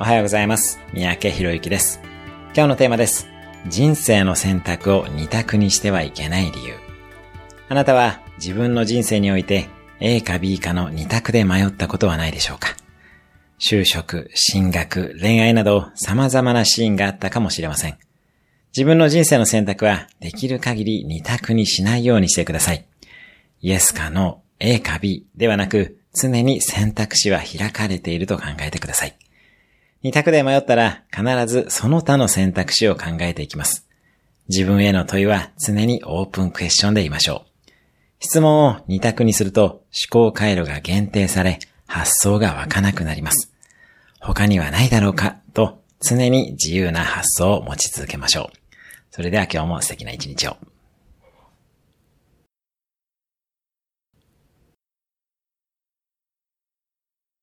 おはようございます。三宅博之です。今日のテーマです。人生の選択を二択にしてはいけない理由。あなたは自分の人生において A か B かの二択で迷ったことはないでしょうか？就職、進学、恋愛など様々なシーンがあったかもしれません。自分の人生の選択はできる限り二択にしないようにしてください。イエスかノー、A か B ではなく常に選択肢は開かれていると考えてください。二択で迷ったら必ずその他の選択肢を考えていきます。自分への問いは常にオープンクエスチョンでいましょう。質問を二択にすると思考回路が限定され発想が湧かなくなります。他にはないだろうかと常に自由な発想を持ち続けましょう。それでは今日も素敵な一日を。